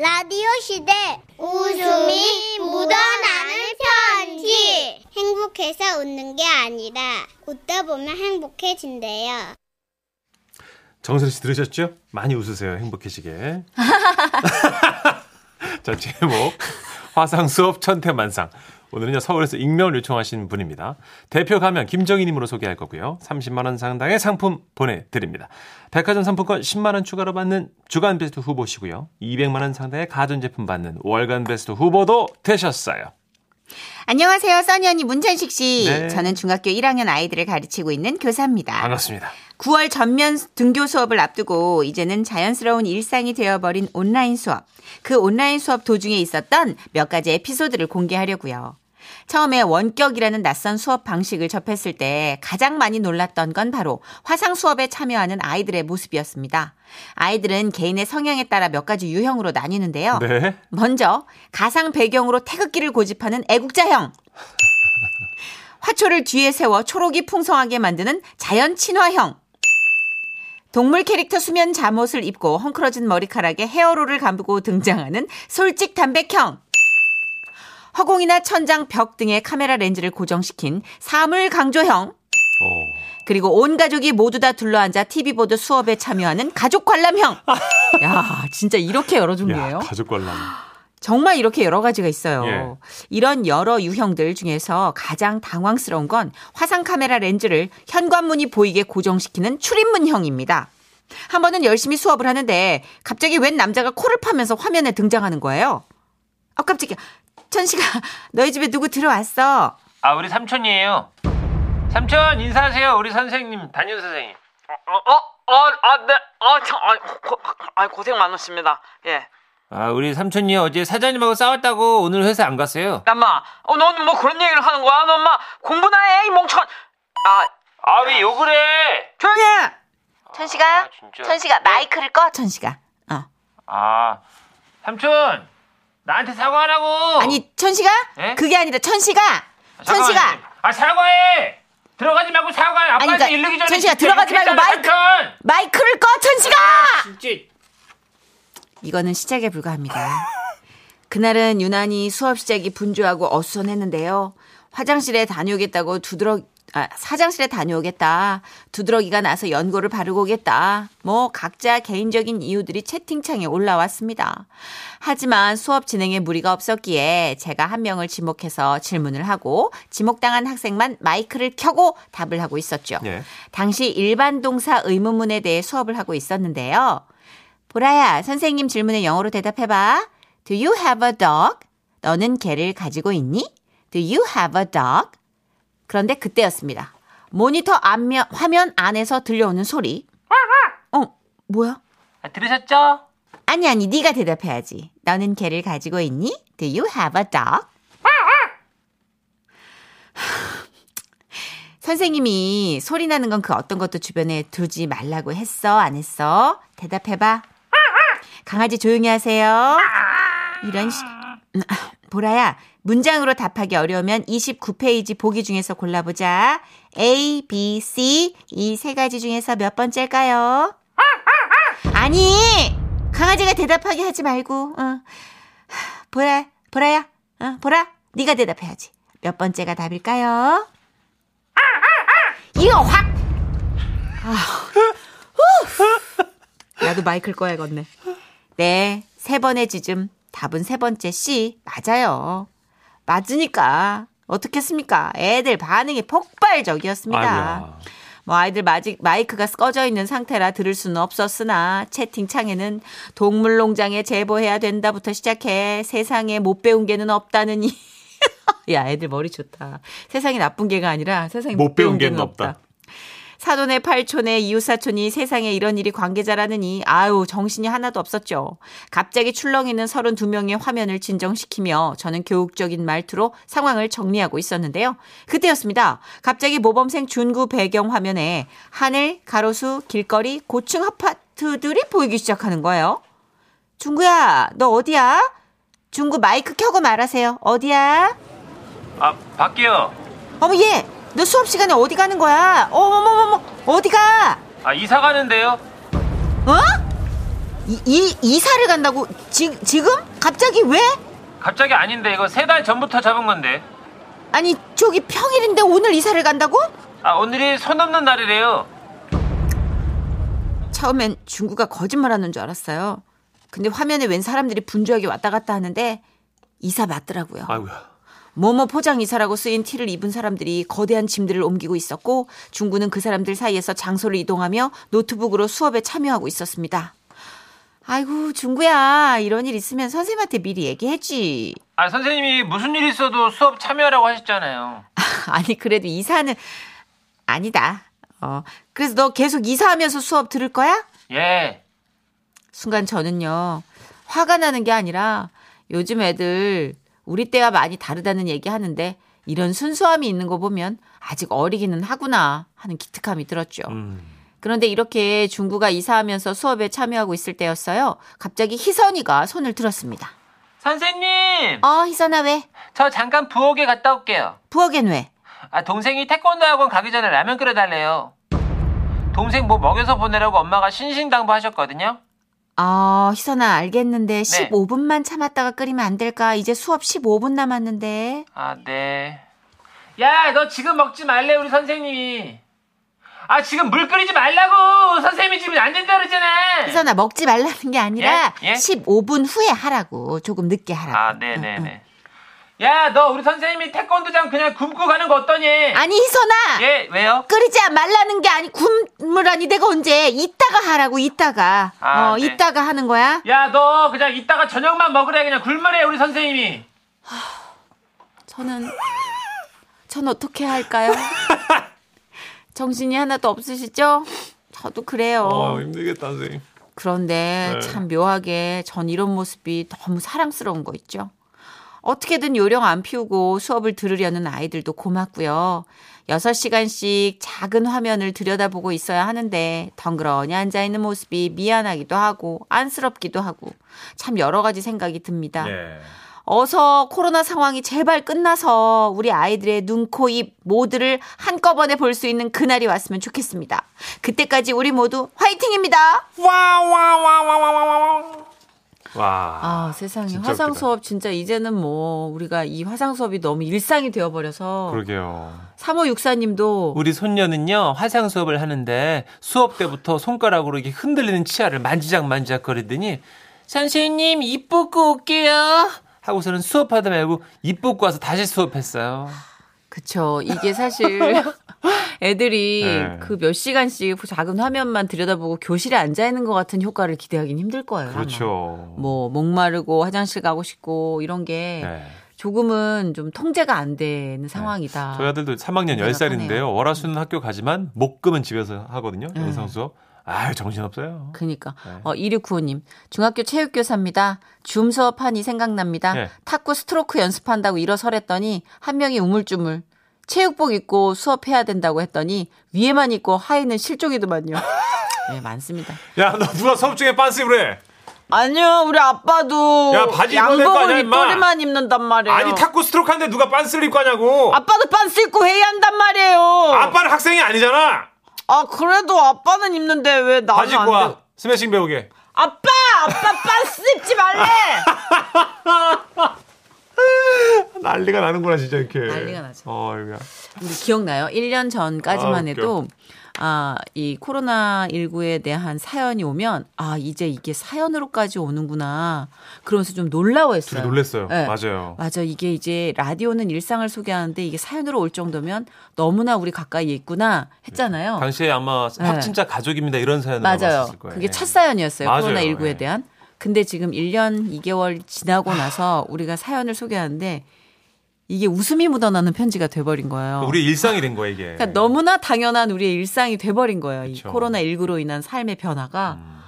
라디오 시대 웃음이 묻어나는 편지 행복해서 웃는 게 아니라 웃다 보면 행복해진대요. 정선 씨 들으셨죠? 많이 웃으세요. 행복해지게. 자, 제목. 화상 수업 천태만상. 오늘은요, 서울에서 익명을 요청하신 분입니다. 대표 가면 김정희님으로 소개할 거고요. 30만원 상당의 상품 보내드립니다. 백화점 상품권 10만원 추가로 받는 주간 베스트 후보시고요. 200만원 상당의 가전제품 받는 월간 베스트 후보도 되셨어요. 안녕하세요, 써니 언니 문찬식 씨. 네. 저는 중학교 1학년 아이들을 가르치고 있는 교사입니다. 반갑습니다. 9월 전면 등교 수업을 앞두고 이제는 자연스러운 일상이 되어버린 온라인 수업. 그 온라인 수업 도중에 있었던 몇 가지 에피소드를 공개하려고요. 처음에 원격이라는 낯선 수업 방식을 접했을 때 가장 많이 놀랐던 건 바로 화상 수업에 참여하는 아이들의 모습이었습니다. 아이들은 개인의 성향에 따라 몇 가지 유형으로 나뉘는데요. 네. 먼저 가상 배경으로 태극기를 고집하는 애국자형. 화초를 뒤에 세워 초록이 풍성하게 만드는 자연 친화형. 동물 캐릭터 수면 잠옷을 입고 헝클어진 머리카락에 헤어롤을 감고 등장하는 솔직 담백형. 허공이나 천장, 벽 등에 카메라 렌즈를 고정시킨 사물 강조형. 오. 그리고 온 가족이 모두 다 둘러앉아 TV 보드 수업에 참여하는 가족 관람형. 야, 진짜 이렇게 여러 야, 종류예요. 가족 관람. 정말 이렇게 여러 가지가 있어요. 예. 이런 여러 유형들 중에서 가장 당황스러운 건 화상 카메라 렌즈를 현관문이 보이게 고정시키는 출입문형입니다. 한 번은 열심히 수업을 하는데 갑자기 웬 남자가 코를 파면서 화면에 등장하는 거예요. 아 깜짝이야. 천식아, 너희 집에 누구 들어왔어? 아, 우리 삼촌이에요. 삼촌, 인사하세요. 우리 선생님, 담임 선생님. 어, 어, 어, 아, 네, 아, 참, 아, 고, 아, 고생 많으십니다. 예. 아, 우리 삼촌이 어제 사장님하고 싸웠다고 오늘 회사 안 갔어요. 엄마, 어, 너는 뭐 그런 얘기를 하는 거야? 너 엄마, 공부나 해, 이 멍청. 아, 아, 왜 욕을 해? 조용히 해! 천식아, 아, 진짜. 천식아, 마이크를 꺼, 천식아. 어. 아, 삼촌, 나한테 사과하라고. 아니, 천식아? 예? 그게 아니라 천식아! 잠깐만요. 천식아! 아, 사과해! 들어가지 말고 사과해. 아빠한테 그러니까 이르기 전에. 천식아, 들어가지 말고 마이크- 삼촌! 마이크를 꺼, 천식아! 진짜. 이거는 시작에 불과합니다. 그날은 유난히 수업 시작이 분주하고 어수선했는데요. 화장실에 다녀오겠다고 두드러 아, 사장실에 다녀오겠다. 두드러기가 나서 연고를 바르고 오겠다. 뭐 각자 개인적인 이유들이 채팅창에 올라왔습니다. 하지만 수업 진행에 무리가 없었기에 제가 한 명을 지목해서 질문을 하고 지목당한 학생만 마이크를 켜고 답을 하고 있었죠. 예. 당시 일반 동사 의문문에 대해 수업을 하고 있었는데요. 보라야, 선생님 질문에 영어로 대답해봐. Do you have a dog? 너는 개를 가지고 있니? Do you have a dog? 그런데 그때였습니다. 모니터 안면, 화면 안에서 들려오는 소리. 어, 뭐야? 아, 들으셨죠? 아니, 아니, 네가 대답해야지. 너는 개를 가지고 있니? Do you have a dog? 선생님이 소리 나는 건 그 어떤 것도 주변에 두지 말라고 했어? 안 했어? 대답해봐. 강아지 조용히 하세요. 이런 시... 음, 보라야, 문장으로 답하기 어려우면 29페이지 보기 중에서 골라보자. A, B, C 이 세 가지 중에서 몇 번째일까요? 아니, 강아지가 대답하게 하지 말고. 어. 보라, 보라야, 어, 보라, 네가 대답해야지. 몇 번째가 답일까요? 이거 확. 아, 후. 나도 마이크를 꺼야겠네. 네, 세 번의 지즘. 답은 세 번째 C. 맞아요. 맞으니까. 어떻겠습니까? 애들 반응이 폭발적이었습니다. 아이고야. 뭐 아이들 마직 마이크가 꺼져 있는 상태라 들을 수는 없었으나 채팅창에는 동물농장에 제보해야 된다부터 시작해 세상에 못 배운 개는 없다느니 야 애들 머리 좋다 세상에 나쁜 개가 아니라 세상에 못, 배운 개는 없다. 사돈의 팔촌의 이웃사촌이 세상에 이런 일이 관계자라느니 아유 정신이 하나도 없었죠. 갑자기 출렁이는 32명의 화면을 진정시키며 저는 교육적인 말투로 상황을 정리하고 있었는데요. 그때였습니다. 갑자기 모범생 준구 배경 화면에 하늘, 가로수, 길거리, 고층 아파트들이 보이기 시작하는 거예요. 준구야 너 어디야? 준구 마이크 켜고 말하세요. 어디야? 아, 밖이요. 어머 얘 너 수업 시간에 어디 가는 거야? 어머머머머 어디 가? 아, 이사 가는데요. 어? 이, 이 이사를 간다고 지, 지금 갑자기 왜? 갑자기 아닌데 이거 세 달 전부터 잡은 건데. 아니 저기 평일인데 오늘 이사를 간다고? 아 오늘이 손 없는 날이래요. 처음엔 중구가 거짓말하는 줄 알았어요. 근데 화면에 웬 사람들이 분주하게 왔다 갔다 하는데 이사 맞더라고요. 아이고야. 모모 포장 이사라고 쓰인 티를 입은 사람들이 거대한 짐들을 옮기고 있었고 중구는 그 사람들 사이에서 장소를 이동하며 노트북으로 수업에 참여하고 있었습니다. 아이고 중구야 이런 일 있으면 선생님한테 미리 얘기해지. 아 선생님이 무슨 일 있어도 수업 참여하라고 하셨잖아요. 아니 그래도 이사는 아니다. 어 그래서 너 계속 이사하면서 수업 들을 거야? 예. 순간 저는요 화가 나는 게 아니라 요즘 애들 우리 때와 많이 다르다는 얘기 하는데 이런 순수함이 있는 거 보면 아직 어리기는 하구나 하는 기특함이 들었죠. 음. 그런데 이렇게 중구가 이사하면서 수업에 참여하고 있을 때였어요. 갑자기 희선이가 손을 들었습니다. 선생님, 어 희선아 왜? 저 잠깐 부엌에 갔다 올게요. 부엌엔 왜? 아 동생이 태권도 학원 가기 전에 라면 끓여달래요. 동생 뭐 먹여서 보내라고 엄마가 신신당부 하셨거든요. 아 희선아 알겠는데 15분만 참았다가 끓이면 안 될까? 이제 수업 15분 남았는데. 아 네. 야, 너 지금 먹지 말래 우리 선생님이. 아 지금 물 끓이지 말라고 선생님이 지금 안 된다 그러잖아. 희선아 먹지 말라는 게 아니라 예? 예? 15분 후에 하라고 조금 늦게 하라고. 아 네네네. 야, 너 우리 선생님이 태권도장 그냥 굶고 가는 거 어떠니? 아니 희선아 예, 왜요? 끓이지 말라는 게 아니 굶으라니 내가 언제 이따가 하라고 이따가 아, 어 네. 이따가 하는 거야 야, 너 그냥 이따가 저녁만 먹으래 그냥 굶으래 우리 선생님이. 저는 전 어떻게 할까요 정신이 하나도 없으시죠 저도 그래요 어, 힘들겠다, 선생님. 그런데 네. 참 묘하게 전 이런 모습이 너무 사랑스러운 거 있죠. 어떻게든 요령 안 피우고 수업을 들으려는 아이들도 고맙고요. 6시간씩 작은 화면을 들여다보고 있어야 하는데 덩그러니 앉아있는 모습이 미안하기도 하고 안쓰럽기도 하고 참 여러 가지 생각이 듭니다. 예. 어서 코로나 상황이 제발 끝나서 우리 아이들의 눈, 코, 입 모두를 한꺼번에 볼 수 있는 그날이 왔으면 좋겠습니다. 그때까지 우리 모두 화이팅입니다! 와. 아, 세상에. 화상 웃기다. 수업 진짜 이제는 뭐 우리가 이 화상 수업이 너무 일상이 되어 버려서 그러게요. 3564님도 우리 손녀는요 화상 수업을 하는데 수업 때부터 손가락으로 이렇게 흔들리는 치아를 만지작 만지작 거리더니 선생님 입 뽑고 올게요 하고서는 수업하다 말고 입 뽑고 와서 다시 수업했어요. 그쵸. 이게 사실 애들이 네. 그몇 시간씩 작은 화면만 들여다보고 교실에 앉아 있는 것 같은 효과를 기대하기는 힘들 거예요. 아마. 그렇죠. 뭐 목마르고 화장실 가고 싶고 이런 게 네. 조금은 좀 통제가 안 되는 상황이다. 저희 아들도 3학년 생각하네요. 10살인데요. 월화수는 학교 가지만 목금은 집에서 하거든요. 네. 영상 수업. 아, 정신없어요. 그니까. 네. 어, 2695님. 중학교 체육교사입니다. 줌 수업하니 생각납니다. 네. 탁구 스트로크 연습한다고 일어서랬더니 한 명이 우물쭈물. 체육복 입고 수업해야 된다고 했더니 위에만 입고 하의는 실종이더만요. 네, 많습니다. 야, 너 누가 수업 중에 빤스 입으래? 아니요, 우리 아빠도 야, 바지 임마. 윗도리만 입는단 말이에요. 아니, 탁구 스트로크 하는데 누가 빤스를 입고 하냐고. 아빠도 빤스 입고 회의한단 말이에요. 아빠는 학생이 아니잖아. 아, 그래도 아빠는 입는데 왜 나는 바지 안 입고 돼? 와. 스매싱 배우게. 아빠! 아빠 빤스 입지 말래! 난리가 나는구나, 진짜 이렇게. 난리가 나죠. 어, 이거야. 우리 기억나요? 1년 전까지만 아, 웃겨. 아, 이 코로나19에 대한 사연이 오면 아, 이제 이게 사연으로까지 오는구나. 그러면서 좀 놀라워했어요. 둘이 놀랬어요. 네. 맞아요. 맞아. 이게 이제 라디오는 일상을 소개하는데 이게 사연으로 올 정도면 너무나 우리 가까이에 있구나 했잖아요. 당시에 아마 네. 확진자 가족입니다 이런 사연을 맞아요. 거예요. 그게 첫 사연이었어요. 맞아요. 코로나19에 예. 대한. 근데 지금 1년 2개월 지나고 나서 우리가 사연을 소개하는데 이게 웃음이 묻어나는 편지가 돼버린 거예요. 우리 일상이 된 거야 이게. 그러니까 너무나 당연한 우리의 일상이 돼버린 거예요. 이 그쵸. 코로나19로 인한 삶의 변화가. 음.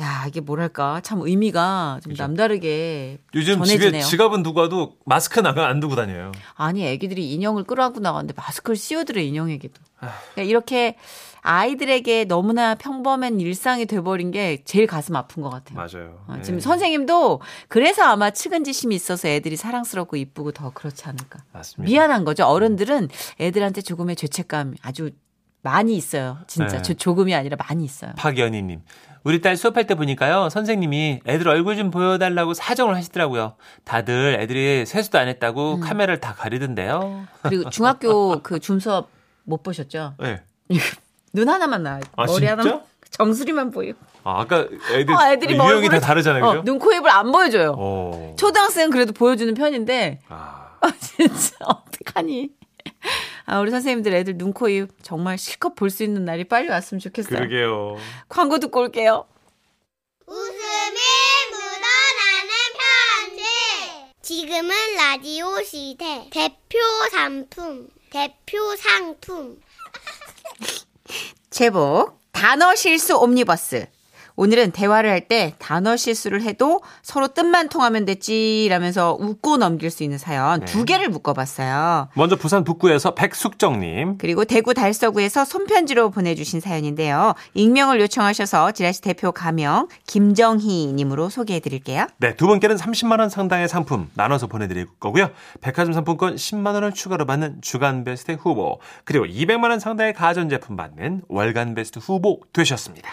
야, 이게 뭐랄까. 참 의미가 좀 남다르게 요즘 집에 전해지네요. 지갑은 누가 도 마스크 나가 안 두고 다녀요. 아니, 애기들이 인형을 끌어안고 나가는데 마스크를 씌워드려, 인형에게도. 아. 그러니까 이렇게 아이들에게 너무나 평범한 일상이 돼버린 게 제일 가슴 아픈 것 같아요. 맞아요. 어, 네. 지금 선생님도 그래서 아마 측은지심이 있어서 애들이 사랑스럽고 이쁘고 더 그렇지 않을까. 맞습니다. 미안한 거죠. 어른들은 애들한테 조금의 죄책감 아주 많이 있어요. 진짜 네. 저 조금이 아니라 많이 있어요. 박연희님. 우리 딸 수업할 때 보니까요. 선생님이 애들 얼굴 좀 보여달라고 사정을 하시더라고요. 다들 애들이 세수도 안 했다고 음. 카메라를 다 가리던데요. 그리고 중학교 그 줌수업 못 보셨죠? 네. 눈 하나만 나와요. 아, 머리 진짜? 하나만. 정수리만 보여. 아, 아까 애들 어, 애들이 유형이 다 다르잖아요. 어? 눈, 코, 입을 안 보여줘요. 어. 초등학생은 그래도 보여주는 편인데, 아, 아, 진짜, 어떡하니. 아, 우리 선생님들 애들 눈, 코, 입 정말 실컷 볼 수 있는 날이 빨리 왔으면 좋겠어요. 그러게요. 광고 듣고 올게요. 웃음이 묻어나는 편지. 지금은 라디오 시대. 대표 상품. 대표 상품. 제목 단어 실수 옴니버스. 오늘은 대화를 할 때 단어 실수를 해도 서로 뜻만 통하면 됐지 라면서 웃고 넘길 수 있는 사연 두 개를 묶어봤어요. 먼저 부산 북구에서 백숙정님. 그리고 대구 달서구에서 손편지로 보내주신 사연인데요. 익명을 요청하셔서 지라시 대표 가명 김정희님으로 소개해드릴게요. 네, 두 분께는 30만 원 상당의 상품 나눠서 보내드릴 거고요. 백화점 상품권 10만 원을 추가로 받는 주간 베스트 후보 그리고 200만 원 상당의 가전제품 받는 월간 베스트 후보 되셨습니다.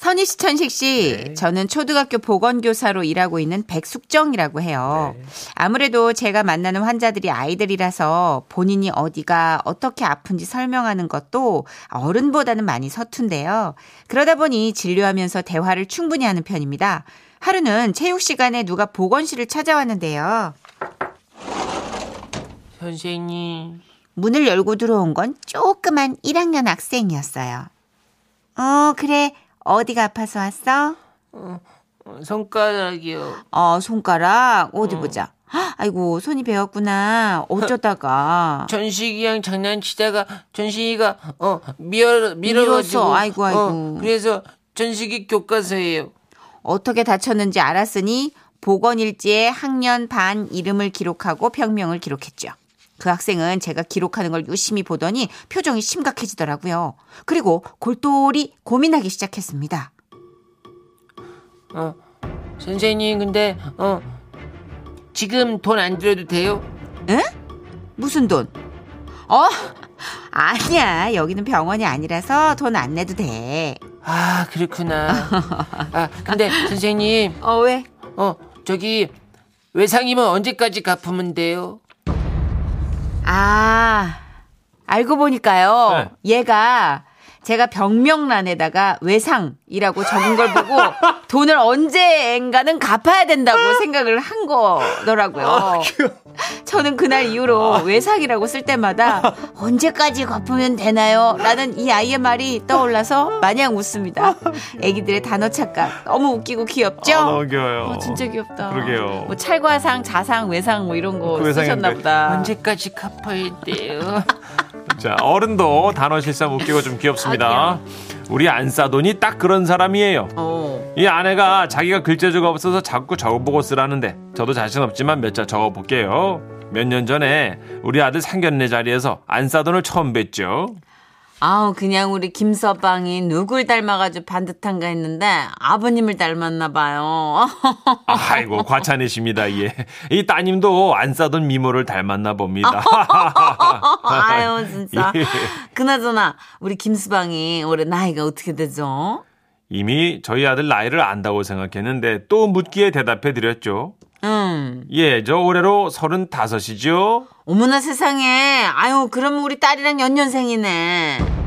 선희 씨, 천식 씨, 저는 초등학교 보건교사로 일하고 있는 백숙정이라고 해요. 아무래도 제가 만나는 환자들이 아이들이라서 본인이 어디가 어떻게 아픈지 설명하는 것도 어른보다는 많이 서툰데요. 그러다 보니 진료하면서 대화를 충분히 하는 편입니다. 하루는 체육 시간에 누가 보건실을 찾아왔는데요. 선생님. 문을 열고 들어온 건 조그만 1학년 학생이었어요. 어, 그래. 어디가 아파서 왔어? 어, 손가락이요. 어, 손가락 어디 보자. 헉, 아이고 손이 베었구나. 어쩌다가 전식이랑 장난치다가 전식이가 어 밀어 밀어가지고 밀었어. 아이고, 아이고. 어, 그래서 전식이 교과서예요. 어떻게 다쳤는지 알았으니 보건일지에 학년 반 이름을 기록하고 병명을 기록했죠. 그 학생은 제가 기록하는 걸 유심히 보더니 표정이 심각해지더라고요. 그리고 골똘히 고민하기 시작했습니다. 어 선생님 근데 어 지금 돈안 들어도 돼요? 에? 무슨 돈? 어? 아니야. 여기는 병원이 아니라서 돈 안 내도 돼. 아 그렇구나. 아 근데 선생님 어, 왜? 어 저기 외상이면 언제까지 갚으면 돼요? 아, 알고 보니까요. 얘가 제가 병명란에다가 외상이라고 적은 걸 보고 돈을 언젠가는 갚아야 된다고 생각을 한 거더라고요. 저는 그날 이후로 외상이라고 쓸 때마다 언제까지 갚으면 되나요? 라는 이 아이의 말이 떠올라서 마냥 웃습니다. 애기들의 단어 착각 너무 웃기고 귀엽죠? 아, 너무 귀여워요. 어, 진짜 귀엽다. 그러게요. 뭐 찰과상, 자상, 외상 뭐 이런 거그 외상인데. 쓰셨나 보다. 언제까지 갚아야 돼요? 자, 어른도 단어 실수하면 웃기고 좀 귀엽습니다. 우리 안싸돈이 딱 그런 사람이에요. 어. 이 아내가 자기가 글재주가 없어서 자꾸 적어보고 쓰라는데 저도 자신 없지만 몇 자 적어볼게요. 몇 년 전에 우리 아들 상견례 자리에서 안싸돈을 처음 뵀죠. 아우 그냥 우리 김서방이 누굴 닮아가지고 반듯한가 했는데 아버님을 닮았나 봐요. 아이고 과찬이십니다. 예. 이 따님도 안싸돈 미모를 닮았나 봅니다. 아유 진짜. 예. 그나저나 우리 김서방이 올해 나이가 어떻게 되죠? 이미 저희 아들 나이를 안다고 생각했는데 또 묻기에 대답해 드렸죠. 음. 예, 저 올해로 서른다섯이죠. 어머나 세상에. 아유 그럼 우리 딸이랑 연년생이네.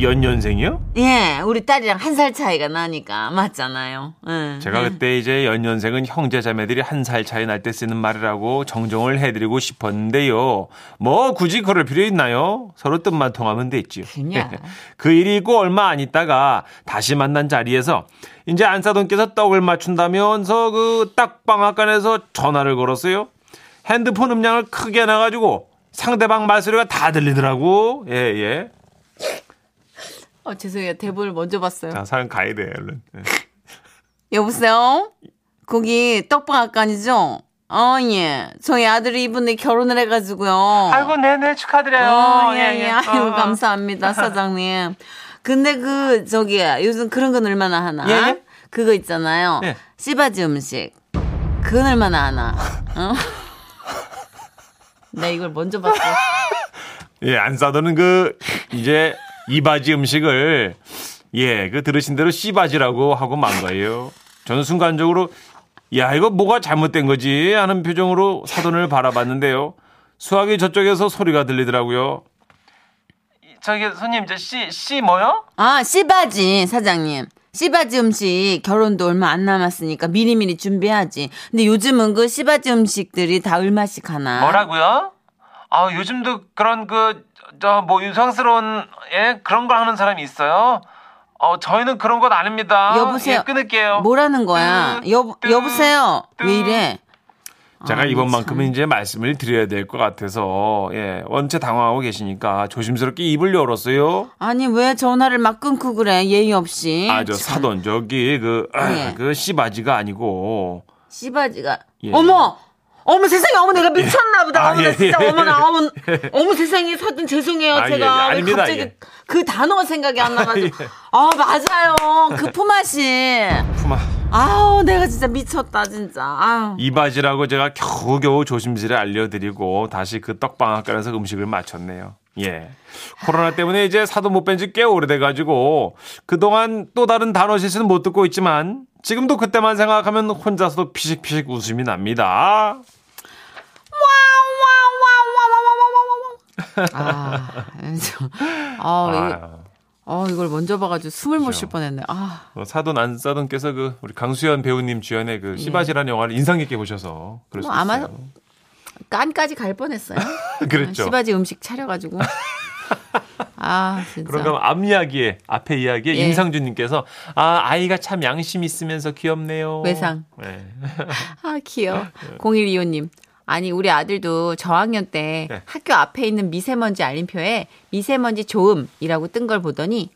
연년생이요? 예, 우리 딸이랑 한 살 차이가 나니까 맞잖아요. 예. 제가 그때 이제 연년생은 형제 자매들이 한 살 차이 날 때 쓰는 말이라고 정정을 해드리고 싶었는데요. 뭐 굳이 그럴 필요 있나요? 서로 뜻만 통하면 됐지요. 그냥. 그 일이 있고 얼마 안 있다가 다시 만난 자리에서 이제 안사돈께서 떡을 맞춘다면서 그 딱 방앗간에서 전화를 걸었어요. 핸드폰 음량을 크게 놔가지고 상대방 말소리가 다 들리더라고. 예, 예. 어 죄송해요 대본을 먼저 봤어요. 자, 사연 가야 돼, 얼른. 예. 여보세요? 거기 떡방앗간이죠? 어, 예. 저희 아들이 이번에 결혼을 해가지고요. 아이고 네네 축하드려요. 어, 예, 예. 아유, 어. 감사합니다, 사장님. 근데 그, 저기, 요즘 그런 건 얼마나 하나? 예, 예? 그거 있잖아요. 예. 씨바지 음식. 그건 얼마나 하나? 어? 나 이걸 먼저 봤어. 예, 안사돈은 그 이제 이바지 음식을 예, 그 들으신 대로 씨바지라고 하고 만 거예요. 저는 순간적으로 야, 이거 뭐가 잘못된 거지? 하는 표정으로 사돈을 바라봤는데요. 수학이 저쪽에서 소리가 들리더라고요. 저기 손님 저 씨 씨 뭐요? 아, 씨바지, 사장님. 씨바지 음식 결혼도 얼마 안 남았으니까 미리미리 준비하지. 근데 요즘은 그 씨바지 음식들이 다 얼마씩 하나? 뭐라고요? 아 요즘도 그런 그 저 뭐 유성스러운 예 그런 걸 하는 사람이 있어요. 어 저희는 그런 것 아닙니다. 여보세요. 예, 끊을게요. 뭐라는 거야? 뜨, 여, 뜨, 여보세요? 뜨. 왜 이래? 제가 아, 이번만큼은 이제 말씀을 드려야 될 것 같아서 예, 원체 당황하고 계시니까 조심스럽게 입을 열었어요. 아니, 왜 전화를 막 끊고 그래? 예의 없이. 아, 저 참. 사돈 저기 그, 예. 그 씨바지가 아니고 씨바지가. 예. 어머! 어머 세상에 어머 내가 미쳤나 보다 아, 어머 예, 나 진짜 예. 어머나 어머 어머 세상에 사돈 죄송해요 아, 예, 제가 예. 왜 아닙니다, 갑자기 예. 그 단어가 생각이 안 나가지고 예. 아 맞아요 그 품앗이 품아 아우 내가 진짜 미쳤다 진짜 아우 이 바지라고 제가 겨우겨우 조심스레 알려드리고 다시 그 떡방앗간에서 음식을 마쳤네요. 예. 코로나 때문에 이제 사도 못 뵌 지 꽤 오래돼가지고 그동안 또 다른 단어 실수는 못 듣고 있지만 지금도 그때만 생각하면 혼자서도 피식피식 웃음이 납니다. 아, 저, 아, 이. 어, 이걸 먼저 봐가지고 숨을 못 그죠. 쉴 뻔했네. 아, 어, 사돈 안 사돈께서 그 우리 강수현 배우님 주연의 그 씨바지라는 영화를 인상 깊게 보셔서 그럴 수뭐 아마 있어요. 깐까지 갈 뻔했어요. 그랬죠. 시바지 음식 차려가지고. 아, 진짜. 하면 앞 이야기에 앞에 이야기에 예. 임상준님께서 아 아이가 참 양심 있으면서 귀엽네요. 외상. 네. 아, 귀여워. 0125님. 아니, 우리 아들도 저학년 때 네. 학교 앞에 있는 미세먼지 알림표에 미세먼지 좋음이라고 뜬 걸 보더니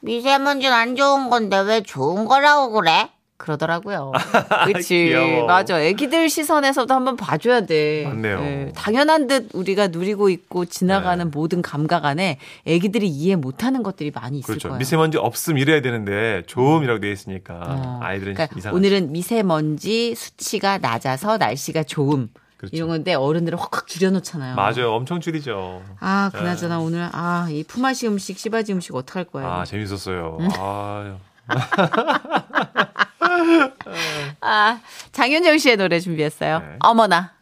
미세먼지는 안 좋은 건데 왜 좋은 거라고 그래? 그러더라고요. 그치. 맞아. 애기들 시선에서도 한번 봐줘야 돼. 맞네요. 예, 당연한 듯 우리가 누리고 있고 지나가는 네. 모든 감각 안에 애기들이 이해 못하는 것들이 많이 있을 그렇죠. 거예요. 미세먼지 없음 이래야 되는데 좋음이라고 되어 있으니까 어. 아이들은 그러니까 이상하죠. 오늘은 미세먼지 수치가 낮아서 날씨가 좋음. 그렇죠. 이런 건데 어른들은 확확 줄여놓잖아요. 맞아요. 엄청 줄이죠. 아, 그나저나 오늘 아, 이 품앗이 음식, 씨바지 음식 어떡할 거예요? 아 재밌었어요. 음. 아유. 아, 장윤정 씨의 노래 준비했어요. 네. 어머나.